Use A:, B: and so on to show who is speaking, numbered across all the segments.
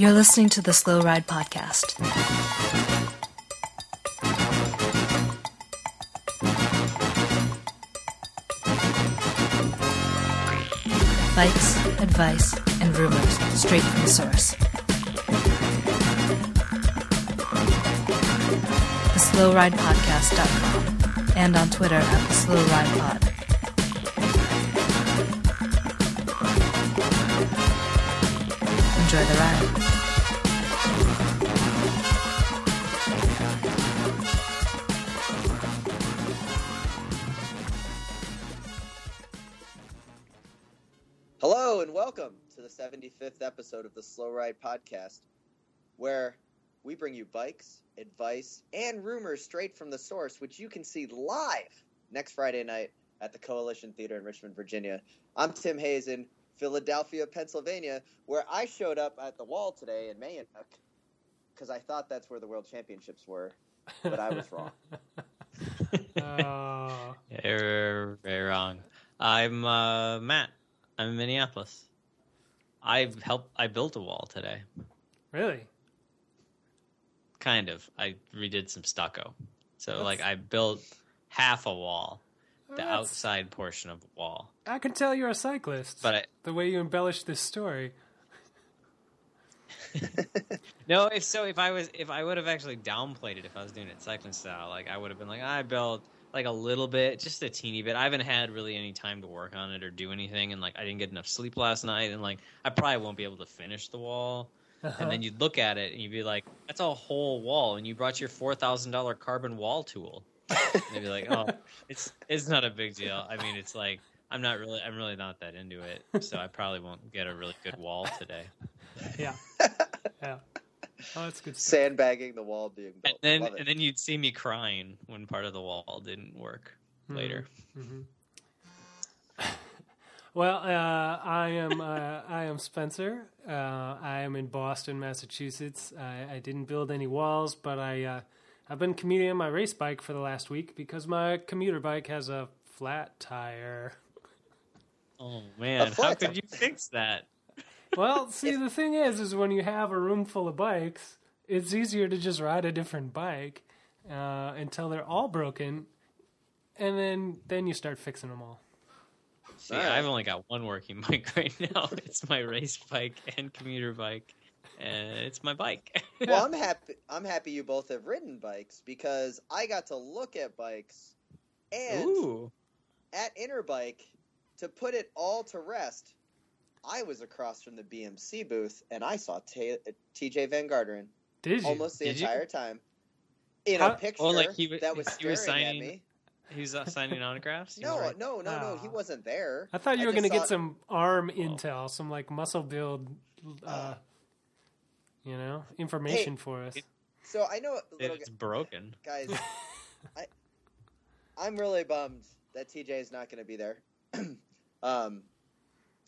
A: You're listening to the Slow Ride Podcast. Bikes, advice, and rumors straight from the source. The SlowRidePodcast.com and on Twitter at the Slow Ride Pod. Enjoy the ride.
B: Episode of the Slow Ride Podcast, where we bring you bikes, advice, and rumors straight from the source, which you can see live next Friday night at the Coalition Theater in Richmond, Virginia. I'm Tim Hayes in Philadelphia, Pennsylvania, where I showed up at the wall today in Manayunk because I thought that's where the World Championships were, but I was wrong.
C: Oh,
D: You're very wrong. I'm uh, Matt. I'm in Minneapolis. I helped. I built a wall today.
C: really?
D: Kind of. I redid some stucco. So
C: That's-
D: like I built half a wall, the
C: That's-
D: outside portion of the wall.
C: I can tell you're a cyclist.
D: But I,
C: the way you embellish this story.
D: no, if so, if I was, if I would have actually downplayed it, if I was doing it cycling style, like I would have been like, I built like a little bit, just a teeny bit. I haven't had really any time to work on it or do anything, and like I didn't get enough sleep last night, and like I probably won't be able to finish the wall. and then uh-huh. you'd look at it and you'd be like, "That's a whole wall," and you brought your four thousand dollar carbon wall tool. And they'd be like, "Oh, it's it's not a big deal. I mean, it's like I'm not really I'm really not that into it, so I probably won't get a really good wall today."
C: yeah. Yeah. Oh, that's good stuff.
B: Sandbagging the wall being built. And then
D: and then you'd see me crying when part of the wall didn't work later.
C: Mhm. Well, uh, I am uh, I am Spencer. Uh, I am in Boston, Massachusetts. I, I didn't build any walls, but I uh, I've been commuting on my race bike for the last week because my commuter bike has a flat tire.
D: Oh man, how could you fix that?
C: Well, see, the thing is, is when you have a room full of bikes, it's easier to just ride a different bike uh, until they're all broken, and then then you start fixing them all.
D: See,
B: Alright.
D: I've only got one working bike right now. It's my race bike and commuter bike, and it's my bike.
B: well, I'm happy. I'm happy you both have ridden bikes because I got to look at bikes and
D: Ooh,
B: at Interbike to put it all to rest. I was across from the BMC booth and I saw Ta Tejay Van Garderen
C: Did you?
B: almost the
D: Did you?
B: entire time in
C: How-
B: a picture
D: Oh, like he wa-
B: that was
D: he was
B: staring
D: signing-
B: at me.
D: he was uh, signing autographs.
B: No,
D: right-
B: no, no, no. He
C: Oh.
B: wasn't there.
C: I thought you
B: I
C: were going to get some arm intel, some like muscle build, uh, you know, information for us.
B: Oh. So I know, little
D: it's broken.
B: guys. I, I'm really bummed that Tejay is not going to be there. um,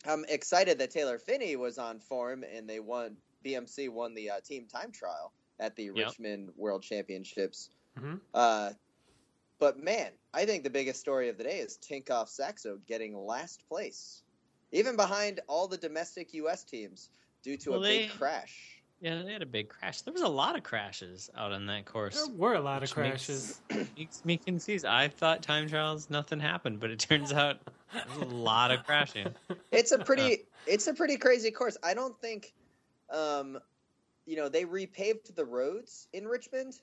B: I'm excited that Taylor Phinney was on form and they won. BMC won the uh, team time trial at the
D: Yep.
B: Richmond World Championships.
C: Mhm.
B: Uh, but man, I think the biggest story of the day is Tinkoff Saxo getting last place, even behind all the domestic U.S. teams due to
D: Well,
B: a big crash.
D: Yeah, they had a big crash. There was a lot of crashes out on that course.
C: There were a lot of
D: which makes-
C: crashes.
D: Makes me confused. I thought time trials nothing happened, but it turns out there's a lot of crashing.
B: it's a pretty it's a pretty crazy course. I don't think um you know, they repaved the roads in Richmond,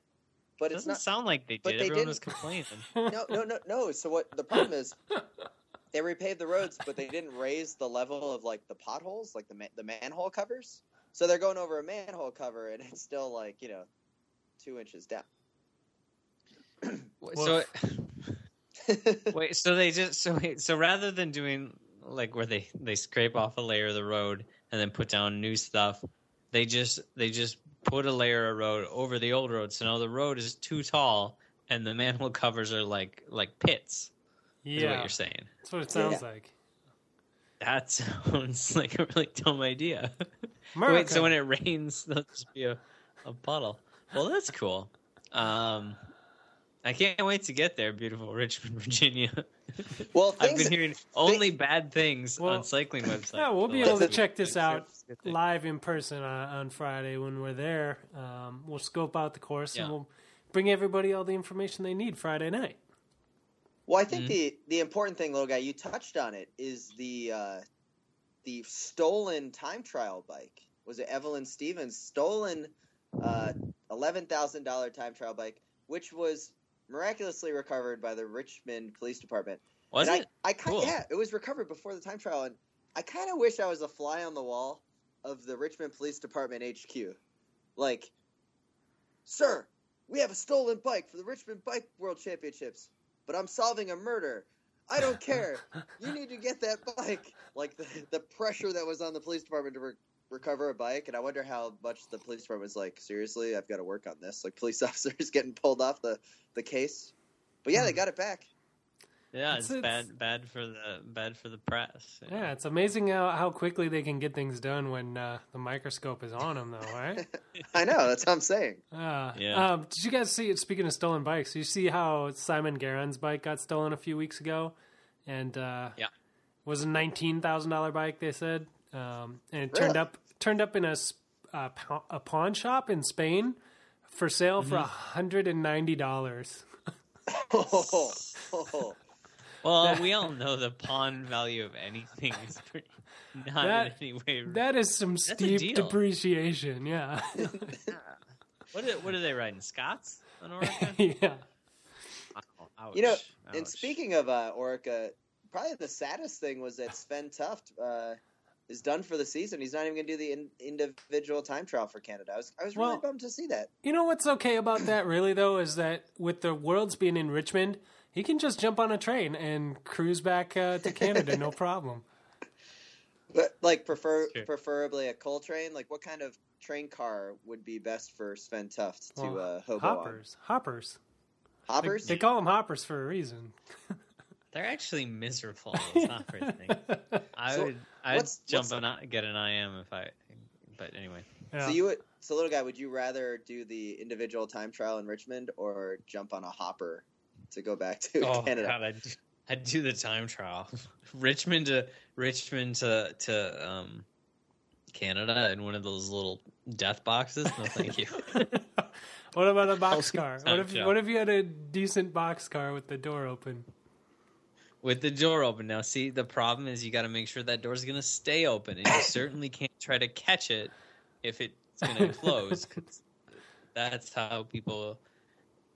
B: but
D: It doesn't
B: not
D: sound like they
B: but
D: did.
B: they
D: Everyone
B: didn't-
D: was complaining.
B: no no no no. So what the problem is they repaved the roads, but they didn't raise the level of like the potholes, like the ma- the manhole covers. So they're going over a manhole cover and it's still like, you know, 2 inches down.
D: so wait, so they just so wait, so rather than doing like where they they scrape off a layer of the road and then put down new stuff, they just they just put a layer of road over the old road. So now the road is too tall and the manhole covers are like like pits. Is what you're saying.
C: that's what it sounds
B: Yeah.
C: like.
D: That sounds like a really dumb idea.
C: America.
D: Wait, so when it rains, there'll just be a, a puddle. Well, that's cool. Um, I can't wait to get there, beautiful Richmond, Virginia.
B: Well,
D: I've been hearing only bad things
C: Well,
D: on cycling websites.
C: Yeah, we'll be able to check this out
D: it's a good thing.
C: live in person on, on Friday when we're there. Um, we'll scope out the course and we'll bring everybody all the information they need Friday night.
B: Well, I think
D: Mhm.
B: the the important thing, little guy, you touched on it, is the uh, the stolen time trial bike. Was it Evelyn Stevens stolen uh, eleven thousand dollar time trial bike, which was miraculously recovered by the Richmond Police Department.
D: Was
B: and
D: it?
B: I, I
D: Cool.
B: yeah, it was recovered before the time trial, and I kind of wish I was a fly on the wall of the Richmond Police Department HQ, like, sir, we have a stolen bike for the Richmond Bike World Championships, but I'm solving a murder. I don't care. you need to get that bike. Like the, the pressure that was on the police department to re- recover a bike, and I wonder how much the police department was like, seriously, I've got to work on this. Like police officers getting pulled off the the case. But yeah, they got it back.
D: Yeah,
C: It's-
D: it's,
C: it's-
D: bad bad for the bad for the press. you know.
C: Yeah, it's amazing how, how quickly they can get things done when uh, the microscope is on them, though, right?
B: I know. That's what I'm saying.
C: Uh,
D: Yeah.
C: Um, did you guys see? Speaking of stolen bikes, you see how Simon Gerrans' bike got stolen a few weeks ago, and uh,
D: Yeah.
C: was a nineteen thousand dollar bike. They said, um, and it turned
B: Really?
C: up turned up in a s- uh, a pawn shop in Spain for sale
D: Mm-hmm.
C: for hundred and ninety dollars.
B: Oh, oh,
D: Well, we all know the pawn value of anything is pretty, not
C: That-
D: in any way.
C: That is some steep depreciation. Yeah,
D: what are, what are they writing? Scots on Orica?
C: yeah.
D: Ouch,
B: You know, and speaking of uh, Orica, probably the saddest thing was that Svein Tuft uh, is done for the season. He's not even going to do the in- individual time trial for Canada. I was I was really
C: Well-
B: bummed to see that.
C: You know what's okay about that, really, though, is that with the worlds being in Richmond, he can just jump on a train and cruise back uh, to Canada, no problem.
B: But like prefer
D: Sure.
B: preferably a coal train. Like what kind of train car would be best for Svein Tuft to
C: Well,
B: uh, hobo
C: hoppers, hoppers.
B: on?
C: They,
B: Hoppers.
C: they call them hoppers for a reason.
D: they're actually miserable. Those hopper things. I
B: So,
D: would I'd
B: what's-
D: jump
B: what's-
D: and not get an IM if I. But anyway,
C: Yeah.
B: So you would, so little guy, would you rather do the individual time trial in Richmond or jump on a hopper to go back to
D: oh
B: Canada?
D: god, I'd, I'd do the time trial. Richmond to Richmond to to um, Canada in one of those little death boxes. No, thank you.
C: what about a box car? What if
D: trial.
C: what if you had a decent box car with the door open?
D: With the door open. Now, see, the problem is you got to make sure that door's going to stay open, and you certainly can't try to catch it if it's going to close. 'cause that's how people,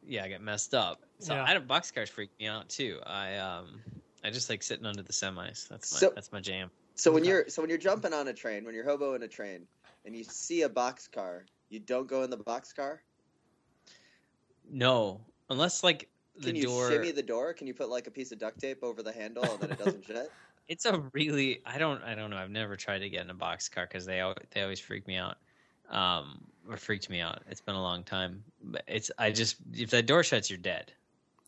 D: yeah, get messed up. So
C: Yeah.
D: I don't boxcars freak me out too. I um, I just like sitting under the semis. That's my
B: So-
D: that's my jam.
B: So when you're so when you're jumping on a train, when you're hobo in a train, and you see a box car, you don't go in the box car.
D: No, unless like the
B: Can you
D: door.
B: shimmy the door? Can you put like a piece of duct tape over the handle and then it doesn't shut?
D: It's a really I don't I don't know. I've never tried to get in a box car because they al- they always freak me out. Um, or freaked me out. It's been a long time. But it's I just if that door shuts, you're dead.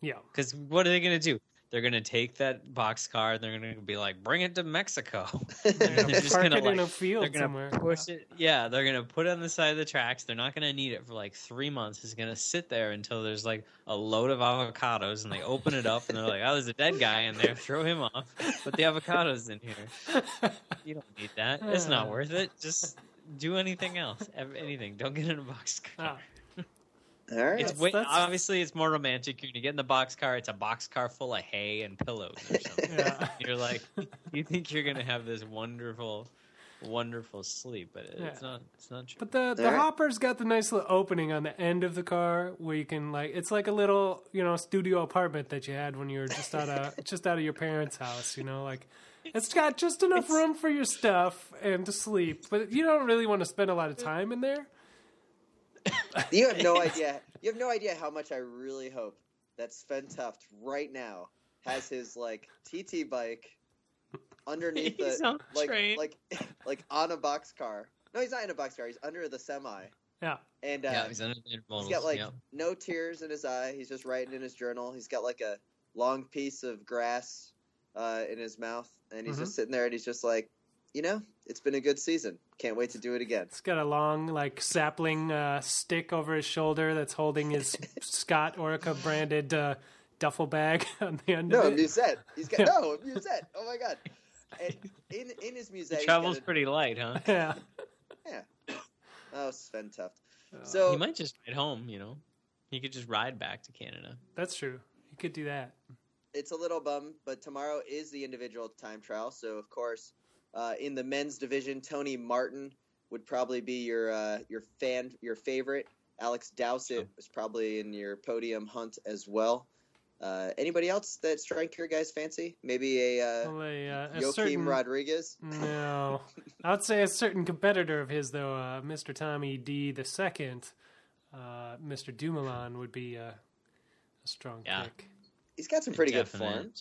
C: Yeah.
D: Because what are they gonna do? They're gonna take that box car. and They're gonna be like, bring it to Mexico.
C: They're
D: They're
C: gonna
D: just
C: park
D: gonna,
C: it in a field
D: They're gonna
C: somewhere.
D: push it. Yeah, they're gonna put it on the side of the tracks. They're not gonna need it for like three months. It's gonna sit there until there's like a load of avocados, and they open it up, and they're like, "Oh, there's a dead guy in there. Throw him off. Put the avocados in here. You don't need that. It's not worth it. Just do anything else. Anything. Don't get in a box car.
C: Ah,
B: All right.
D: It's
C: That's-
D: way,
C: that's-
D: obviously it's more romantic when you get in the box car. It's a box car full of hay and pillows or something.
C: yeah.
D: You're like, you think you're gonna have this wonderful, wonderful sleep, but it's
C: Yeah.
D: not. It's not true.
C: But the the
B: Alright.
C: hopper's got the nice little opening on the end of the car where you can like it's like a little you know studio apartment that you had when you were just out of just out of your parents' house. You know, like it's got just enough
D: It's-
C: room for your stuff and to sleep, but you don't really want to spend a lot of time in there.
B: You have no idea. You have no idea how much I really hope that Svein Tuft right now has his like TT bike underneath
D: He's
B: the like
D: train.
B: like like on a box car. No, he's not in a box car. He's under the semi.
C: Yeah.
B: And uh,
D: yeah, he's under the
B: he's got like no tears in his eye. He's just writing in his journal. He's got like a long piece of grass uh, in his mouth, and he's
C: Mhm.
B: just sitting there, and he's just like, you know, it's been a good season. Can't wait to do it again.
C: It's got a long, like sapling uh, stick over his shoulder that's holding his Scott Orica branded uh, duffel bag on the end
B: No,
C: of it.
B: musette. He's got no a musette. Oh my god! And in in his musette,
D: He travels
B: a-
D: pretty light, huh?
C: Yeah.
B: yeah. Oh, Svein Tuft. So
D: he might just ride home. You know, he could just ride back to Canada.
C: That's true. He could do that.
B: it's a little bum, but tomorrow is the individual time trial. So of course, uh, in the men's division, Tony Martin would probably be your uh, your fan your favorite. Alex Dowsett was probably in your podium hunt as well. Uh, anybody else that strike your guys' fancy? Maybe a uh,
C: Well, a, uh, a
B: Joaquim
C: certain,
B: Rodriguez.
C: No, I would say a certain competitor of his, though, uh, Mr. Tommy D the second, uh, Mr. Dumoulin would be uh, a strong
D: Yeah.
C: pick.
B: He's got some pretty good
D: Definite
B: form.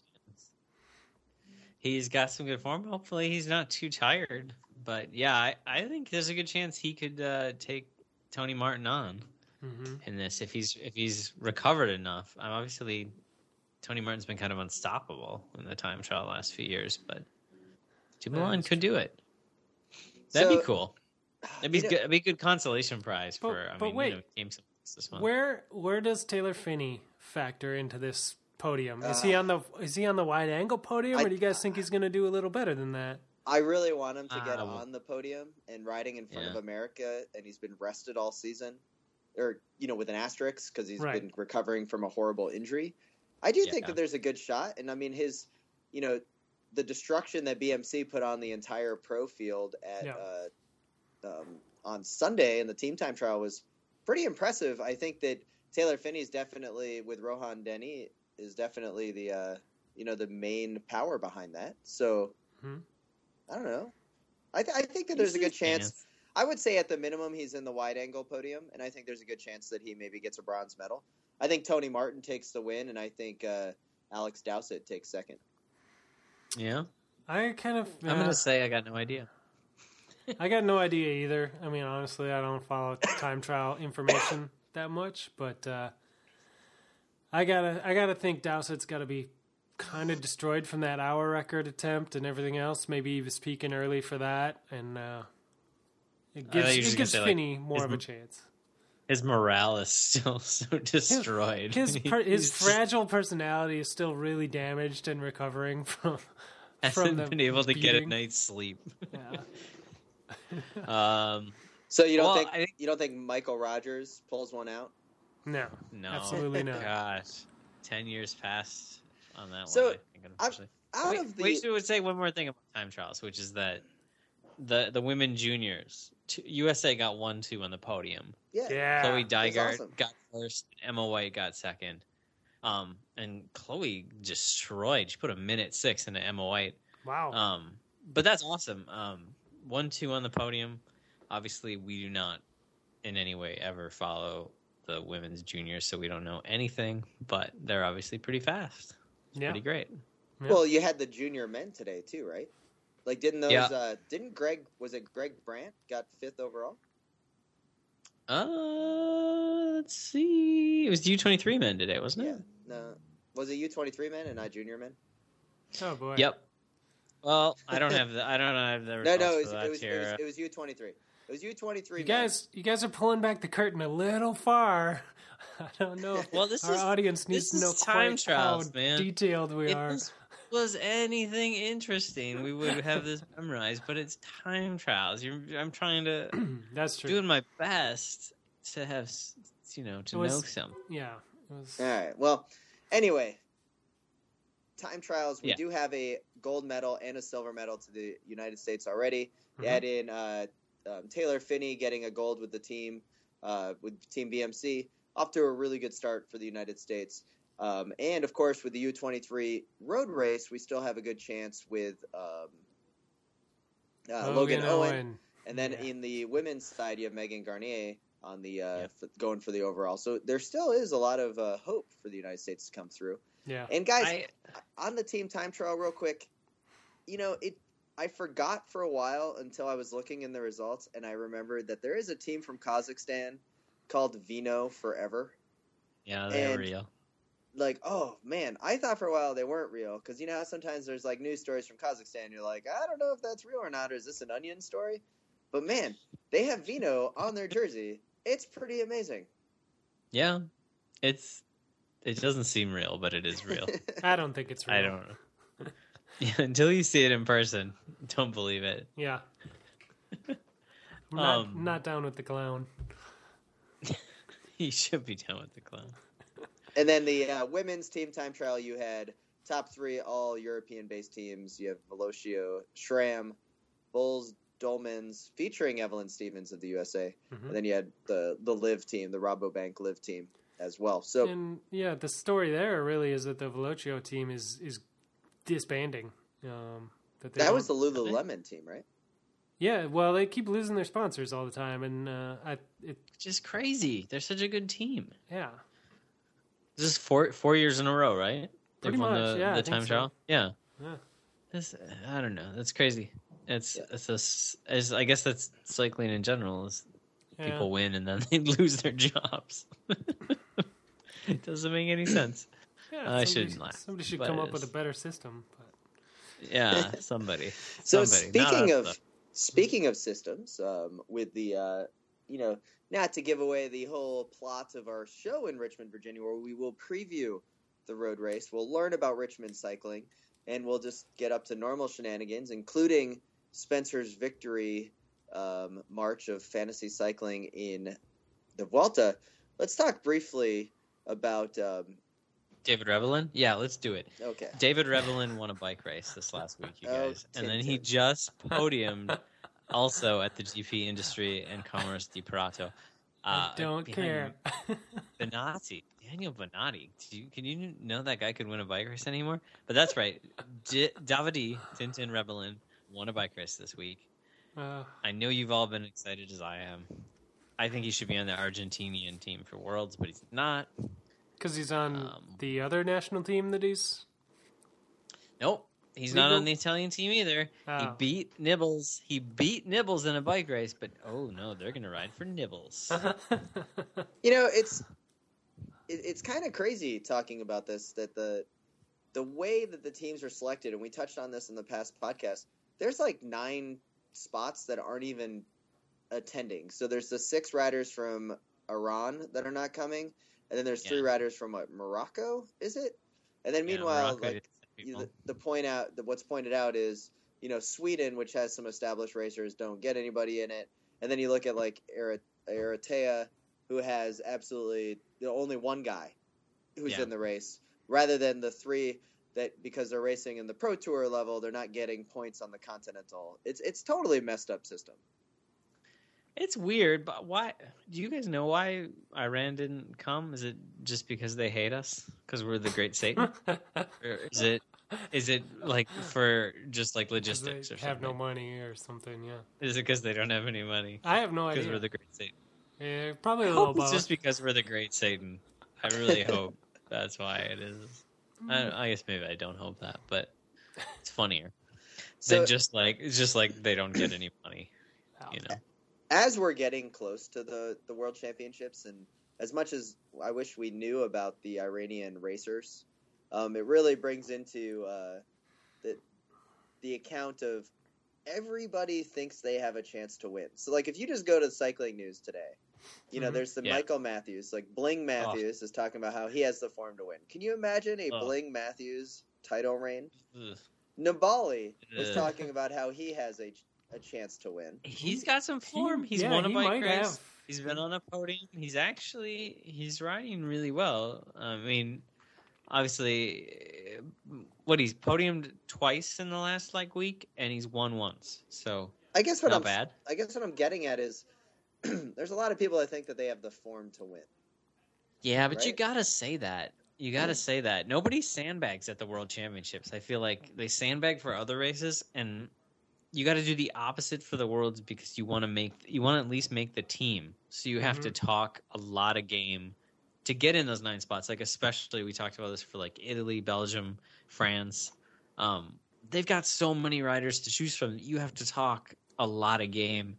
D: He's got some good form. Hopefully, he's not too tired. But yeah, I, I think there's a good chance he could uh, take Tony Martin on
C: hmm
D: in this if he's if he's recovered enough. I'm obviously, Tony Martin's been kind of unstoppable in the time trial the last few years, but Dumoulin could do it. That'd
B: So-
D: be cool. That'd be
B: You know-
D: good. That'd be a good consolation prize
C: But-
D: for. I
C: but
D: mean,
C: wait.
D: you know, games this month.
C: Where where does Taylor Phinney factor into this podium? Is he on the is he on the wide angle podium,
B: Uh, I-
C: or do you guys think he's going to do a little better than that?
B: I really want him to get
D: Uh,
B: on the podium and riding in front of America, and he's been rested all season, or you know, with an asterisk because he's
C: Right.
B: been recovering from a horrible injury. I do think
D: Yeah.
B: that there's a good shot, and I mean his, you know, the destruction that BMC put on the entire pro field at
C: Yeah.
B: uh, um, on Sunday in the team time trial was pretty impressive. I think that Taylor Phinney's definitely with Rohan Dennis is definitely the uh, you know the main power behind that. So
C: Mhm.
B: I don't know. I, th- I think that there's a good chance.
D: chance.
B: I would say at the minimum he's in the wide angle podium, and I think there's a good chance that he maybe gets a bronze medal. I think Tony Martin takes the win, and I think uh, Alex Dowsett takes second.
D: Yeah,
C: I kind of
D: I'm
C: uh,
D: gonna say I got no idea.
C: I got no idea either. I mean, honestly, I don't follow time trial information that much, but uh, I gotta I gotta think Dowsett's got to be kind of destroyed from that hour record attempt and everything else. Maybe he was peaking early for that, and uh, it gives
D: thought you were
C: it gives
D: gonna say, like,
C: Phinney more
D: his
C: of a chance.
D: His morale is still so destroyed.
C: His per, his fragile personality is still really damaged and recovering from.
D: hasn't
C: from the
D: been able to get a night's sleep.
C: Yeah.
D: Um,
B: So you don't
D: Well,
B: think
D: I think-
B: you don't think Michael Rogers pulls one out?
C: No,
D: no,
C: absolutely not.
D: Gosh, ten years passed on that
B: So,
D: one. I think.
B: Out
D: Wait,
B: of the
D: we should say one more thing about time trials, which is that the the women juniors, t- USA got one two on the podium.
B: yeah,
C: Yeah,
D: Chloe
B: that's awesome.
D: got first. Emma White got second. Um, and Chloe destroyed. She put a minute six into Emma White.
C: wow.
D: Um, but that's awesome. Um, one two on the podium. Obviously, we do not in any way ever follow the women's juniors, so we don't know anything. But they're obviously pretty fast. It's
C: Yeah.
D: pretty great.
C: Yeah.
B: Well, you had the junior men today too, right? Like, didn't those?
D: Yeah.
B: Uh, didn't Greg? Was it Greg Brandt got fifth overall?
D: Uh, let's see. It was U twenty three men today, wasn't it? Yeah.
B: No. Was it U twenty three men and not junior men?
C: oh boy.
D: Yep. Well, I don't have the. I don't have the.
B: No,
D: results
B: no, it was, it was, it was, it was U twenty three. It was U twenty three.
C: You guys, you guys are pulling back the curtain a little far. I don't know.
D: Well, this
C: our
D: is-
C: audience needs
D: this
C: to know
D: time
C: quite
D: trials,
C: how
D: man.
C: detailed we
D: if
C: are.
D: this was anything interesting, we would have this memorized. But it's time trials. You're, I'm trying to
C: That's true.
D: doing my best to have, you know, to
C: was-
D: know some.
C: Yeah. Was,
B: All right. Well, anyway, time trials. We
D: Yeah.
B: do have a gold medal and a silver medal to the United States already. You
C: Mhm.
B: add in uh, um, Taylor Phinney getting a gold with the team, uh, with Team BMC, off to a really good start for the United States. Um, and of course, with the U23 road race, we still have a good chance with um, uh, Logan, Owen. And then
C: Yeah.
B: in the women's side, you have Megan Guarnier on the uh,
D: Yep.
B: f- going for the overall. So there still is a lot of uh, hope for the United States to come through.
C: Yeah.
B: And guys,
D: I,
B: on the team time trial, real quick, you know it. I forgot for a while until I was looking in the results, and I remembered that there is a team from Kazakhstan called Vino Forever.
D: yeah, they're
B: and-
D: real.
B: like, oh man, I thought for a while they weren't real because you know how sometimes there's like news stories from Kazakhstan. You're like, I don't know if that's real or not, or is this an onion story? But man, they have vino on their jersey. It's pretty amazing.
D: Yeah, it's it doesn't seem real, but it is real.
C: I don't think it's real.
D: I don't know. Yeah, until you see it in person, don't believe it.
C: Yeah. Not,
D: Um,
C: not down with the clown.
D: You should be down with the clown.
B: And then the uh, women's team time trial, you had top three all European based teams. You have Velocio, SRAM, Boels, Dolmans, featuring Evelyn Stevens of the USA.
C: Mhm.
B: And then you had the the Liv team, the Rabobank Liv team as well. So
C: And yeah, the story there really is that the Velocio team is is disbanding. Um, that they
B: that was the
C: don't-
B: Lululemon team, right?
C: yeah. Well, they keep losing their sponsors all the time, and uh, I it
D: Which is crazy. They're such a good team.
C: yeah.
D: This is four four years in a row, right?
C: Pretty
D: They've won
C: much,
D: the,
C: yeah,
D: the
C: think
D: time
C: so.
D: trial. Yeah.
C: Yeah.
D: This, I don't know. That's crazy. It's
B: Yeah.
D: it's a s- it's, I guess that's cycling in general. Is
C: Yeah.
D: people win and then they lose their jobs. it doesn't make any sense.
C: Yeah,
D: I
C: somebody,
D: shouldn't laugh,
C: Somebody should come up with a better system. But
D: Yeah, somebody.
B: So
D: somebody.
B: Speaking
D: us,
B: of
D: though.
B: speaking of systems, um, with the uh, you know not to give away the whole plot of our show in Richmond, Virginia, where we will preview the road race, we'll learn about Richmond cycling, and we'll just get up to normal shenanigans, including Spencer's victory um, march of fantasy cycling in the Vuelta. Let's talk briefly about um,
D: David Rebellin. Yeah, let's do it.
B: okay.
D: David Rebellin won a bike race this last week, you
B: Oh,
D: guys, and then he just podiumed also at the GP Industry and Commerce di Prato.
C: I
D: Uh,
C: don't care.
D: Bennati, Daniel Bennati. Do you, can you know that guy could win a bike race anymore? But that's right. D- Davide Tintin Rebellin won a bike race this week.
C: uh,
D: I know you've all been excited as I am. I think he should be on the Argentinian team for Worlds, but he's not.
C: Because he's on
D: Um,
C: the other national team that he's.
D: Nope. He's not on the Italian team either. He
C: Oh.
D: beat Nibbles. He beat Nibbles in a bike race, but oh no, they're gonna ride for Nibbles.
B: You know, it's it, it's kind of crazy talking about this that the the way that the teams are selected, and we touched on this in the past podcast. There's like nine spots that aren't even attending. So there's the six riders from Iran that are not coming, and then there's three riders from what, Morocco. Is it? And then meanwhile,
D: Morocco
B: like you the, the point out that what's pointed out is you know Sweden, which has some established racers, don't get anybody in it, and then you look at like Eri- Eritrea, who has absolutely the only one guy who's
D: Yeah.
B: in the race, rather than the three that because they're racing in the pro tour level, they're not getting points on the continental. It's it's totally messed up system.
D: It's weird, but why? Do you guys know why Iran didn't come? Is it just because they hate us? Because we're the Great Satan? or is it? Is it like for just like logistics
C: they
D: or
C: have
D: something?
C: no money or something. Yeah,
D: Is it because they don't have any money?
C: I have no idea.
D: Because
C: idea.
D: we're the Great Satan.
C: Yeah, probably
D: I
C: a little
D: hope it's just because we're the Great Satan. I really hope that's why it is. I, I guess maybe I don't hope that, but it's funnier
B: So
D: than just like it's just like they don't get any money. You know,
B: as we're getting close to the the world championships, and as much as I wish we knew about the Iranian racers, um, it really brings into uh, the the account of everybody thinks they have a chance to win. So, like, if you just go to the cycling news today, you know,
C: Mhm.
B: there's the
D: Yeah.
B: Michael Matthews, like Bling Matthews is talking about how he has the form to win. Can you imagine a
D: Oh.
B: Bling Matthews title reign?
D: Ugh.
B: Nibali is
D: Ugh.
B: talking about how he has a a chance to win.
D: he's got some form. He's
C: yeah,
D: won a
C: he
D: bike
C: might
D: race.
C: have.
D: He's been on a podium. He's actually he's riding really well. I mean, obviously, uh, what he's podiumed twice in the last like week, and he's won once. So
B: I guess what
D: not
B: I'm
D: bad.
B: I guess what I'm getting at is there's a lot of people that think that they have the form to win.
D: Yeah, but you gotta say that. You gotta
B: Mm.
D: say that. Nobody sandbags at the World Championships. I feel like they sandbag for other races, and you got to do the opposite for the Worlds because you want to make you want to at least make the team. So you have to talk a lot of game to get in those nine spots. Like especially we talked about this for like Italy, Belgium, France. Um, they've got so many riders to choose from. You have to talk a lot of game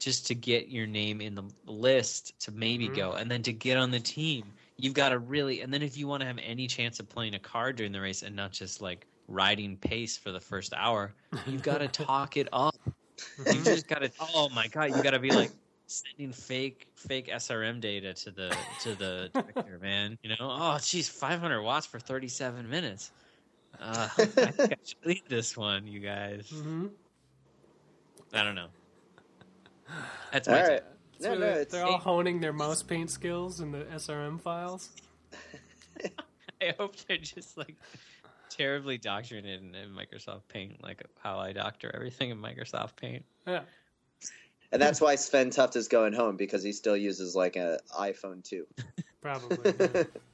D: just to get your name in the list to maybe
C: Mhm.
D: go, and then to get on the team you've got to really, and then if you want to have any chance of playing a card during the race and not just like riding pace for the first hour, you've got to talk it up. You just got to. Oh my god, you got to be like sending fake fake SRM data to the to the director, man. You know, oh geez, 500 watts for 37 minutes. Uh, I think I should leave this one, you guys.
C: hmm
D: I don't know. That's
B: All
D: my
B: right.
D: take.
B: No, no,
C: they're,
B: it's
C: they're all honing their mouse paint skills in the SRM files.
D: I hope they're just like terribly doctoring in, in Microsoft Paint, like how I doctor everything in Microsoft Paint.
C: Yeah.
B: and that's why Svein Tuft is going home because he still uses like an iPhone 2.
C: Probably. yeah.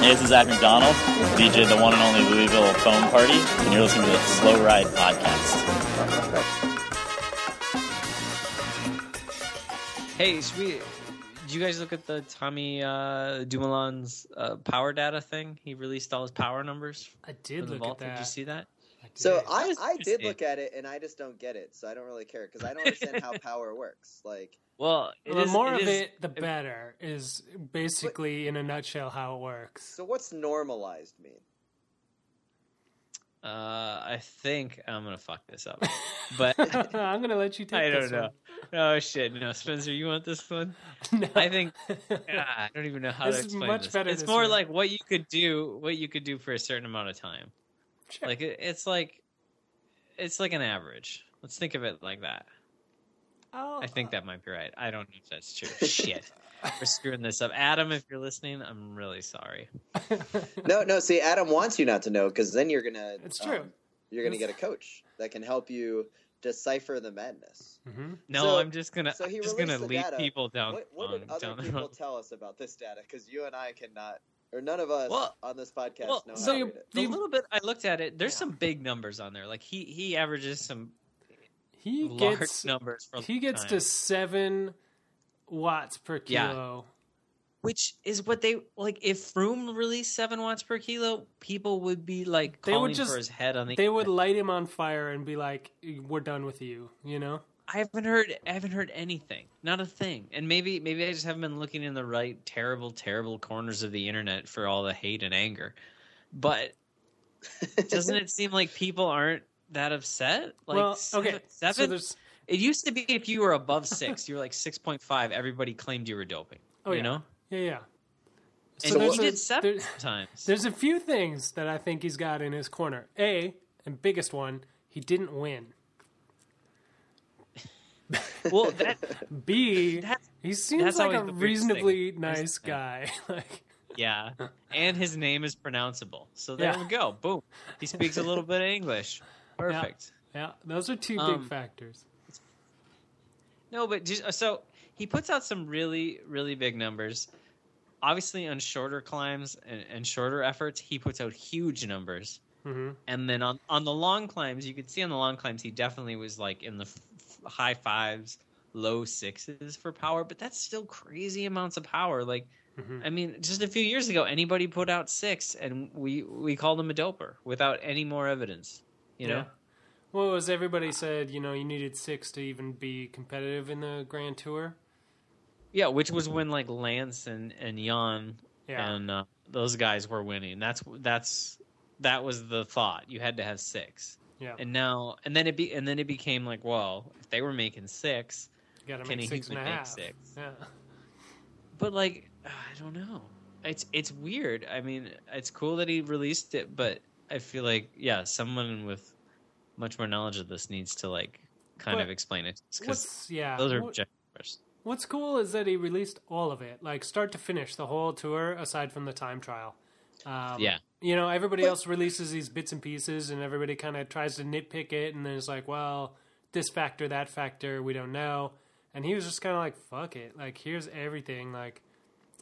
E: Hey, this is Zach McDonald, DJ the one and only Louisville Foam Party, and you're listening to the Slow Ride Podcast.
D: Hey, should we? Did you guys look at the Tommy uh, Dumoulin's uh, power data thing? He released all his power numbers
C: I did
D: the
C: look
D: vault.
C: at that.
D: Did you see that?
C: I.
B: So I, I did look at it and I just don't get it. So I don't really care because I don't understand how power works. Like,
D: Well, it
C: the
D: is-
C: more
D: it
C: of
D: is-
C: it, the better. Is basically in a nutshell how it works.
B: so what's normalized mean?
D: Uh, I think I'm gonna fuck this up, but
C: I'm gonna let you take.
D: I don't
C: this
D: know. Oh shit! No, Spencer, you want this one?
C: One. No.
D: I think Yeah, I don't even know how
C: This
D: to
C: is
D: explain
C: much
D: this.
C: better
D: It's
C: this
D: more
C: way.
D: like what you could do, what you could do for a certain amount of time.
C: Sure.
D: Like it, it's like, it's like an average. Let's think of it like that.
C: Oh,
D: I think that might be right. I don't know if that's true. Shit, we're screwing this up. Adam, if you're listening, I'm really sorry.
B: No, no. See, Adam wants you not to know because then you're gonna.
C: It's true.
B: um, you're gonna get a coach that can help you decipher the madness.
C: Mhm.
D: No,
B: So-
D: I'm just gonna,
B: so he
D: I'm just gonna lead
B: data.
D: people down.
B: what what
D: on-
B: did other
D: down
B: people
D: road.
B: tell us about this data? Because you and I cannot, or none of us
D: Well-
B: on this podcast
D: well,
B: know
C: so
B: how to
C: you-
B: read it.
D: The
C: The-
D: little bit I looked at it, there's
C: Yeah.
D: some big numbers on there. Like he he averages some
C: He
D: large
C: gets
D: numbers for
C: he gets
D: time.
C: to seven watts per
D: Yeah.
C: kilo.
D: which is what they like. If Froome released seven watts per kilo, people would be like
C: They would just-
D: for his head on the.
C: They would light him on fire and be like, "We're done with you," you know.
D: I haven't heard. I haven't heard anything. Not a thing. And maybe maybe I just haven't been looking in the right terrible terrible corners of the internet for all the hate and anger. But doesn't it seem like people aren't that upset? Like
C: well,
D: seven,
C: okay.
D: seven.
C: So there's
D: it used to be if you were above six, you were like six point five. Everybody claimed you were doping.
C: oh
D: you
C: yeah,
D: know.
C: yeah, yeah.
D: And
B: So
D: he did seven
C: there-
D: times.
C: There's a few things that I think he's got in his corner. A and biggest one, he didn't win.
D: Well, that
C: B,
D: That's-
C: he seems
D: that's
C: like a
D: weirdest thing.
C: reasonably nice guy. like,
D: Yeah, and his name is pronounceable. So there
C: Yeah.
D: we go. Boom. He speaks a little bit of English. Perfect.
C: yeah, those are two
D: Um,
C: big factors.
D: No, but just, so he puts out some really, really big numbers. Obviously, on shorter climbs and, and shorter efforts, he puts out huge numbers.
C: hmm
D: And then on on the long climbs, you could see on the long climbs, he definitely was like in the f- f- high fives, low sixes for power. But that's still crazy amounts of power. Like,
C: hmm
D: I mean, just a few years ago, anybody put out six, and we we called him a doper without any more evidence. You know,
C: Yeah. Well, as everybody said, you know, you needed six to even be competitive in the Grand Tour.
D: yeah. Which was when like Lance and and Jan
C: Yeah.
D: and uh, those guys were winning. That's that's that was the thought. You had to have six,
C: yeah.
D: and now and then it be and then it became like, well, if they were making six,
C: You got to
D: Kenny
C: make six and a
D: make
C: half.
D: six.
C: Yeah.
D: but like I don't know. It's it's weird. I mean, it's cool that he released it, but I feel like yeah, someone with much more knowledge of this needs to like kind
C: What-
D: of explain it because
C: yeah?
D: those are
C: what- What's cool is that he released all of it, like start to finish, the whole tour, aside from the time trial. Um,
D: Yeah.
C: You know, everybody
B: But-
C: else releases these bits and pieces, and everybody kind of tries to nitpick it, and then it's like, well, this factor, that factor, we don't know. And he was just kind of like, fuck it. Like, here's everything. Like,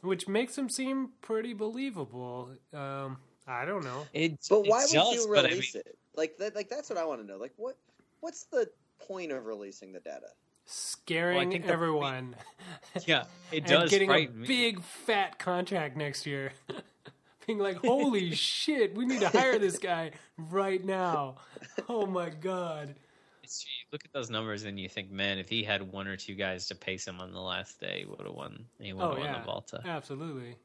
C: which makes him seem pretty believable. Um, I don't know.
D: It,
B: But
D: it
B: why would
D: does,
B: you
D: but I
B: release
D: mean,
B: it? Like that, like that's what I want to know. Like what what's the point of releasing the data?
C: scaring
D: think the-
C: everyone.
D: Yeah, it
C: and
D: does
C: getting a
D: me.
C: big fat contract next year. Being like, holy shit, we need to hire this guy right now. Oh my god.
D: It's- you look at those numbers and you think, man, if he had one or two guys to pace him on the last day, he would have won. He would have
C: Oh
D: won
C: yeah,
D: the Vuelta.
C: absolutely.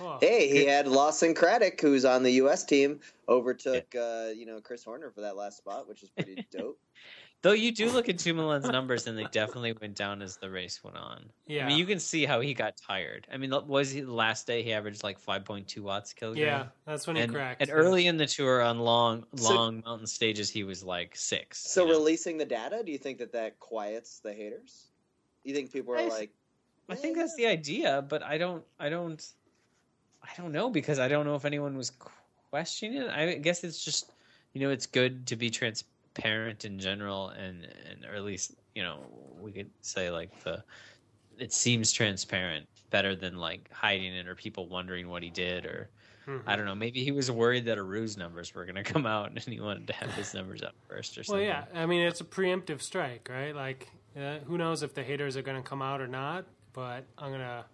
C: Oh,
B: Hey, he had Lawson Craddock, who's on the U.S. team, overtook uh, you know Chris Horner for that last spot, which is pretty dope.
D: Though you do look at Dumoulin's numbers, and they definitely went down as the race went on.
C: yeah,
D: I mean, you can see how he got tired. I mean, was he the last day he averaged like 5.2 watts kilogram?
C: yeah, that's when he
D: and,
C: cracked.
D: and early in the tour on long,
B: So-
D: long mountain stages, he was like six.
B: So
D: you know?
B: releasing the data, do you think that that quiets the haters? You think people are
D: I-
B: like,
D: I think
B: "Eh,
D: that's the idea, but I don't, I don't, I don't know because I don't know if anyone was questioning it. I guess it's just, you know, it's good to be transparent in general, and and or at least you know we could say like the, it seems transparent better than like hiding it or people wondering what he did or
C: Mhm.
D: I don't know. Maybe he was worried that Aru's numbers were going to come out and he wanted to have his numbers up first or something.
C: Well, yeah, I mean it's a preemptive strike, right? Like, uh, who knows if the haters are going to come out or not? But I'm gonna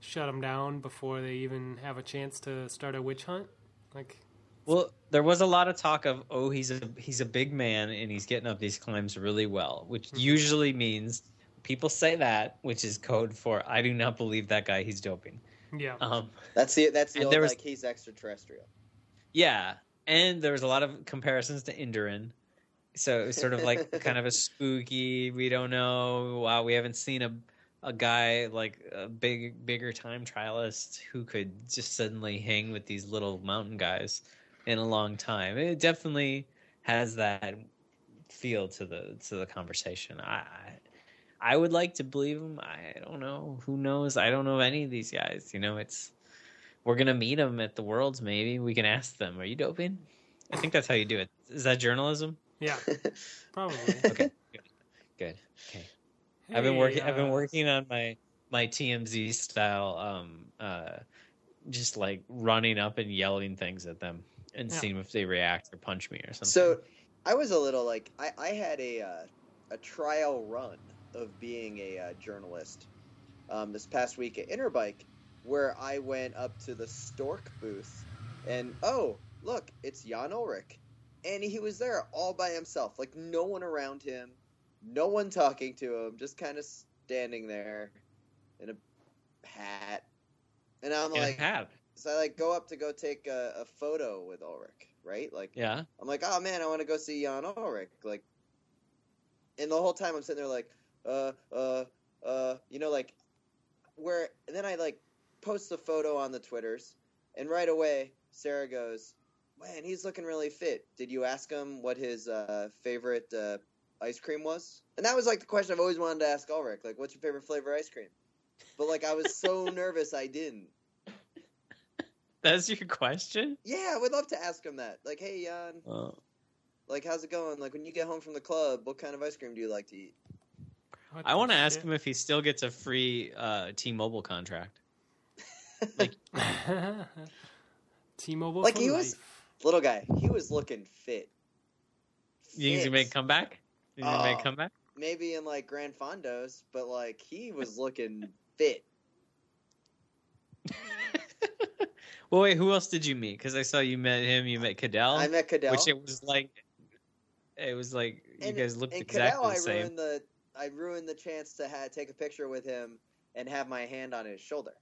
C: shut them down before they even have a chance to start a witch hunt. Like,
D: Well, there was a lot of talk of oh he's a he's a big man and he's getting up these climbs really well, which
C: Mm-hmm.
D: usually means people say that, which is code for I do not believe that guy he's doping.
C: yeah,
D: Um,
B: That's the that's the
D: And
B: old
D: there was-
B: like he's extraterrestrial.
D: yeah, and there was a lot of comparisons to Indurain. So it was sort of like kind of a spooky. We don't know. Wow, we haven't seen a a guy like a big bigger time trialist who could just suddenly hang with these little mountain guys in a long time. It definitely has that feel to the to the conversation. I I would like to believe him. I don't know. Who knows? I don't know any of these guys. You know, it's we're gonna meet them at the worlds. Maybe we can ask them. Are you doping? I think that's how you do it. Is that journalism?
C: yeah, probably.
D: Okay, good, good. Okay. I've been
C: Hey,
D: working. I've been
C: uh,
D: working on my my TMZ style. Um, uh, just like running up and yelling things at them and
C: Yeah.
D: seeing if they react or punch me or something.
B: So I was a little like I, I had a uh, a trial run of being a uh, journalist um, this past week at Interbike, where I went up to the Storck booth, and oh look, it's Jan Ullrich, and he was there all by himself, like no one around him, no one talking to him, just kind of standing there in a hat, and I'm
D: In
B: like,
D: hat.
B: so I like go up to go take a, a photo with Ullrich, right? Like
D: Yeah.
B: I'm like, oh man, I want to go see Jan Ullrich. Like, and the whole time I'm sitting there like, uh, uh, uh, you know, like, where, and then I like post the photo on the Twitters, and right away Sarah goes, man, he's looking really fit. Did you ask him what his uh, favorite uh, ice cream was? And that was like the question I've always wanted to ask Ullrich, like, what's your favorite flavor ice cream? But like, I was so nervous I didn't.
D: That's your question.
B: Yeah, I would love to ask him that. Like, hey, Jan,
D: Oh.
B: like, how's it going? Like, when you get home from the club, what kind of ice cream do you like to eat?
C: What
D: I want to ask him if he still gets a free uh, T-Mobile contract. Like-
C: T-Mobile.
B: Like,
C: for
B: he was- Little guy, he was looking fit.
D: You think he make a comeback? He make a uh, comeback?
B: Maybe in like Gran Fondos, but like he was looking fit.
D: well, wait. Who else did you meet? Because I saw you met him. You met Cadel.
B: I met Cadel.
D: which it was like it was like you
B: and,
D: guys looked exactly
B: Cadel,
D: the
B: I
D: same.
B: ruined the I ruined the chance to ha- take a picture with him and have my hand on his shoulder.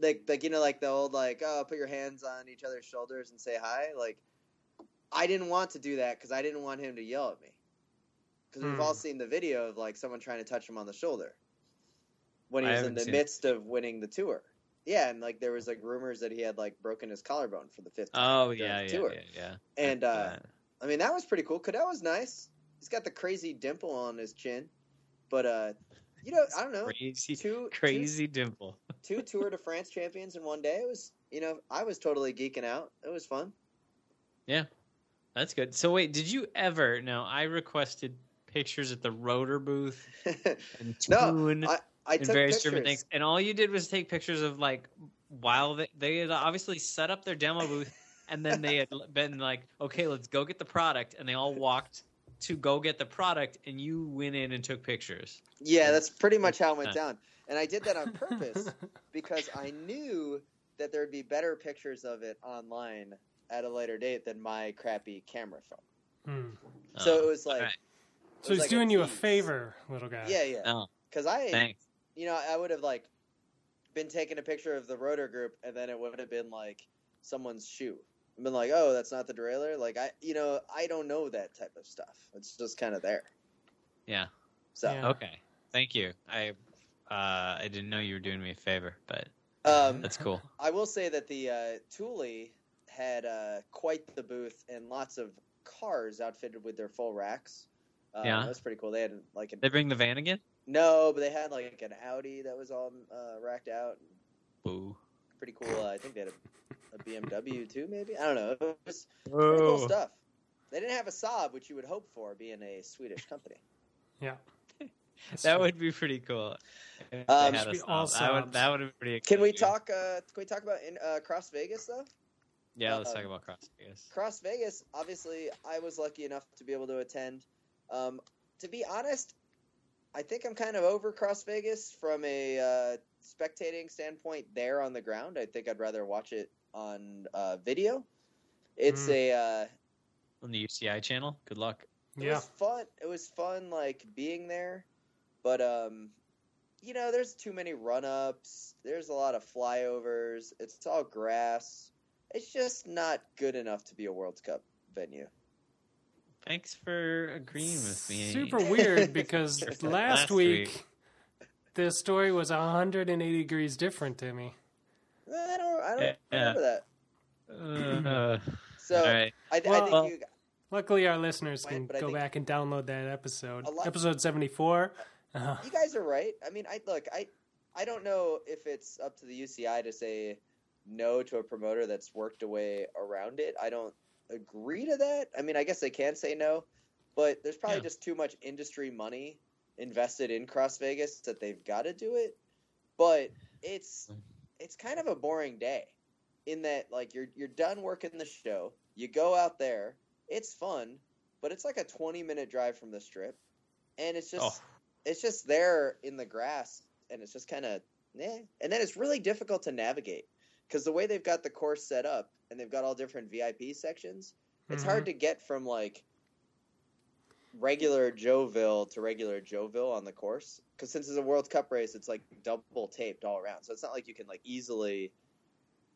B: Like like you know like the old like oh put your hands on each other's shoulders and say hi. Like I didn't want to do that because I didn't want him to yell at me. Because we've
C: Hmm.
B: all seen the video of like someone trying to touch him on the shoulder when he
D: I
B: was in the
D: seen it.
B: midst of winning the tour. Yeah, and like there was like rumors that he had like broken his collarbone for the fifth time.
D: Oh yeah, yeah,
B: tour.
D: yeah, yeah.
B: And uh, I mean, that was pretty cool. Cadel was nice. He's got the crazy dimple on his chin, but uh, you know, I don't know.
D: crazy,
B: Two
D: crazy dimple.
B: two, two Tour de France champions in one day. It was, you know, I was totally geeking out. It was fun.
D: Yeah, that's good. So wait, did you ever? No, I requested pictures at the rotor booth and
B: No,
D: tune
B: I
D: and
B: took
D: various
B: pictures.
D: different things, and all you did was take pictures of like while they, they had obviously set up their demo booth, and then they had been like, okay, let's go get the product, and they all walked to go get the product, and you went in and took pictures.
B: Yeah, that's pretty much how it went down. And I did that on purpose because I knew that there'd be better pictures of it online at a later date than my crappy camera phone.
C: Hmm.
B: So
D: Oh,
B: it was like,
D: alright.
B: It
C: So he's
B: like
C: doing you a favor, little guy.
B: Yeah, yeah.
D: Oh,
B: Because I,
D: thanks.
B: you know, I would have like been taking a picture of the rotor group, and then it would have been like someone's shoe. I've been like, oh, that's not the derailleur. Like I, you know, I don't know that type of stuff. It's just kind of there.
D: Yeah.
B: So,
C: Yeah.
D: Okay. Thank you. I uh, I didn't know you were doing me a favor, but
B: um,
D: that's cool.
B: I will say that the uh, Thule had uh, quite the booth and lots of cars outfitted with their full racks. Uh,
D: Yeah.
B: that was pretty cool. They had like an
D: They bring the van again?
B: no, but they had like an Audi that was all uh, racked out.
D: Boo.
B: Pretty cool. Uh, I think they had a, a BMW too, maybe. I don't know. It was pretty cool stuff. They didn't have a Saab, which you would hope for, being a Swedish company.
C: Yeah. That's
D: That
C: true.
D: would be pretty cool. If
B: Um,
D: they had
C: Should
D: a
C: be all
D: Saab. That would that would be pretty.
B: Can we talk? Uh, can we talk about in uh, Cross Vegas though?
D: Yeah, let's
B: um,
D: talk about Cross Vegas.
B: Cross Vegas, obviously, I was lucky enough to be able to attend. Um, to be honest, I think I'm kind of over Cross Vegas from a uh, spectating standpoint there on the ground. I think I'd rather watch it on uh, video. It's
C: Mm.
B: a uh,
D: On the UCI channel. Good luck.
B: it
C: Yeah.
B: was fun. It was fun, like being there, but um, you know, there's too many run ups. There's a lot of flyovers. It's all grass. It's just not good enough to be a World Cup venue.
D: Thanks for agreeing with me.
C: Super weird because
D: Last
C: last
D: week.
C: week the story was 180 degrees different to me.
B: I don't. I don't
D: Yeah.
B: remember that.
D: Uh,
B: So
D: all right.
B: I, I
C: Well-
B: think you.
C: Luckily, our listeners can
B: but I
C: go back and download that episode.
B: Lot-
C: Episode 74. Uh,
B: You guys are right. I mean, I look. I I don't know if it's up to the UCI to say no to a promoter that's worked a way around it. I don't agree to that. I mean, I guess they can say no, but there's probably
D: Yeah.
B: just too much industry money invested in Cross Vegas that they've got to do it. But it's it's kind of a boring day in that like you're you're done working the show, you go out there, it's fun, but it's like a 20 minute drive from the strip, and it's just
D: Oh.
B: it's just there in the grass, and it's just kind of eh. And then it's really difficult to navigate because the way they've got the course set up and they've got all different VIP sections, it's
C: Mhm.
B: hard to get from like regular Joeville to regular Joeville on the course because since it's a World Cup race, it's like double taped all around. So it's not like you can like easily,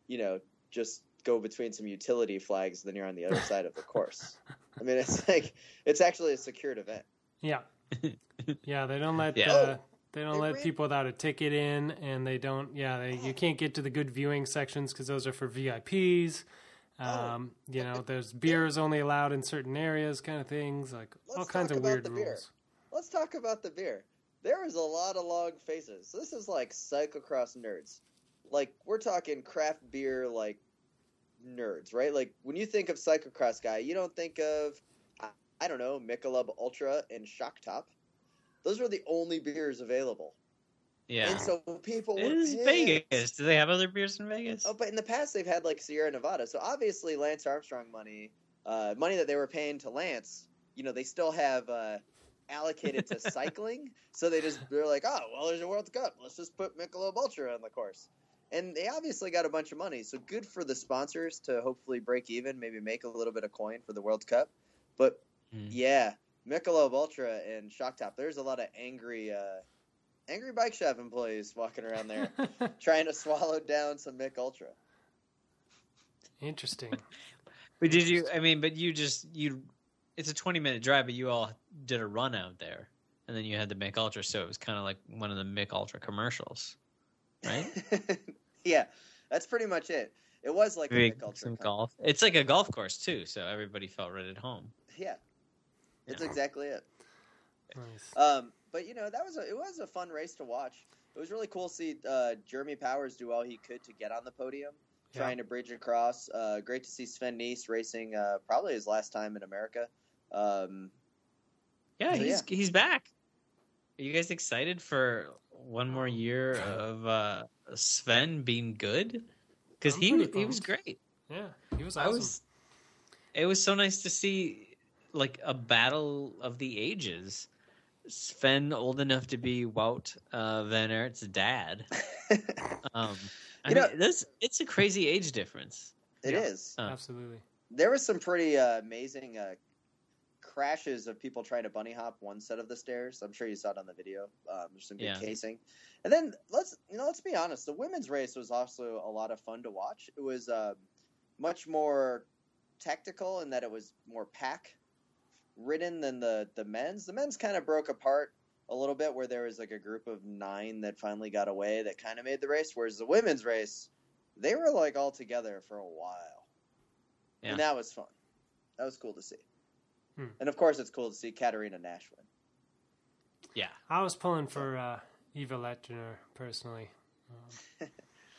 B: you know, just go between some utility flags, then you're on the other side of the course. I mean, it's like it's actually a secured event.
C: yeah. Yeah, they don't let
D: Yeah.
C: uh, they don't let people without a ticket in, and they don't. Yeah, they, you can't get to the good viewing sections because those are for VIPs.
B: Oh.
C: Um, you know, there's beers only allowed in certain areas, kind of things, like all
B: Let's
C: kinds of weird
B: the beer.
C: rules.
B: Let's talk about the beer. There is a lot of long faces. This is like cyclocross nerds. Like we're talking craft beer like nerds, right? Like when you think of cyclocross guy, you don't think of I, I don't know, Michelob Ultra and Shock Top. Those were the only beers available.
D: Yeah.
B: And so people were
D: It is
B: pissed.
D: Vegas. Do they have other beers in Vegas?
B: Oh, but in the past they've had like Sierra Nevada. So obviously Lance Armstrong money, uh, money that they were paying to Lance, you know, they still have uh, allocated to cycling. So they just they're like, oh, well, there's a World Cup. Let's just put Michelob Ultra on the course. And they obviously got a bunch of money. So good for the sponsors to hopefully break even, maybe make a little bit of coin for the World Cup. But
D: Hmm.
B: yeah, Michelob Ultra and Shock Top. There's a lot of angry, uh, angry bike shop employees walking around there trying to swallow down some Mick Ultra.
C: Interesting.
D: But did you? I mean, but you just you. It's a twenty minute drive, but you all did a run out there, and then you had the Mick Ultra, so it was kind of like one of the Mick Ultra commercials, right?
B: yeah, that's pretty much it. It was like a Mick Ultra.
D: some golf. It's like a golf course too, so everybody felt right at home.
B: Yeah, it's
D: Yeah.
B: exactly it.
C: nice.
B: Um, but you know that was a, it was a fun race to watch. It was really cool to see uh, Jeremy Powers do all he could to get on the podium,
C: Yeah.
B: trying to bridge across. Uh, great to see Sven Nys racing uh, probably his last time in America. Um,
D: Yeah,
B: So,
D: he's he's back. Are you guys excited for one more year of uh, Sven being good? Because he he was great.
C: Yeah, he was
D: I was. It was so nice to see like a battle of the ages. Sven old enough to be Wout uh, Van Aert's dad. Um, I
B: You
D: mean,
B: know-
D: this it's a crazy age difference.
B: It is.
D: Yeah. Uh,
C: Absolutely.
B: There was some pretty uh, amazing uh, crashes of people trying to bunny hop one set of the stairs. I'm sure you saw it on the video. Um, there's some good
D: Yeah.
B: casing. And then let's you know let's be honest. The women's race was also a lot of fun to watch. It was uh, much more tactical in that it was more pack ridden than the the men's. The men's kind of broke apart a little bit where there was like a group of nine that finally got away that kind of made the race. Whereas the women's race, they were like all together for a while,
D: Yeah.
B: and that was fun. That was cool to see.
C: Hmm.
B: And of course, it's cool to see Katerina Nash win.
D: Yeah,
C: I was pulling for uh, Eva Lechner personally. Um,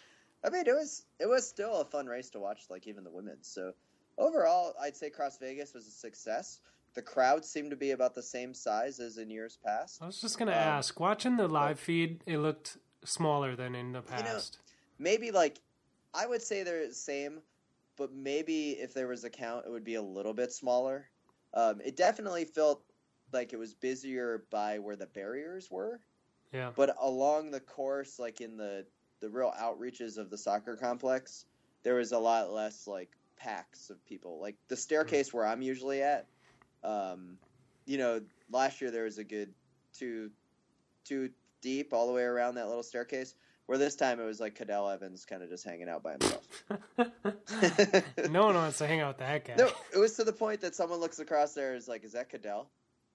B: I mean, it was it was still a fun race to watch, like even the women's. So overall, I'd say Cross Vegas was a success. The crowd seemed to be about the same size as in years past.
C: I was just gonna
B: Um,
C: ask. Watching the live feed, it looked smaller than in the
B: know,
C: past.
B: Maybe like I would say they're the same, but maybe if there was a count, it would be a little bit smaller. Um, it definitely felt like it was busier by where the barriers were.
C: yeah.
B: but along the course like in the the real outreaches of the soccer complex there was a lot less like packs of people like the staircase where i'm usually at um you know last year there was a good two two deep all the way around that little staircase where this time it was like Cadel Evans kind of just hanging out by himself.
C: No one wants to hang out with that guy.
B: no it was to the point that someone looks across there is like is that cadell?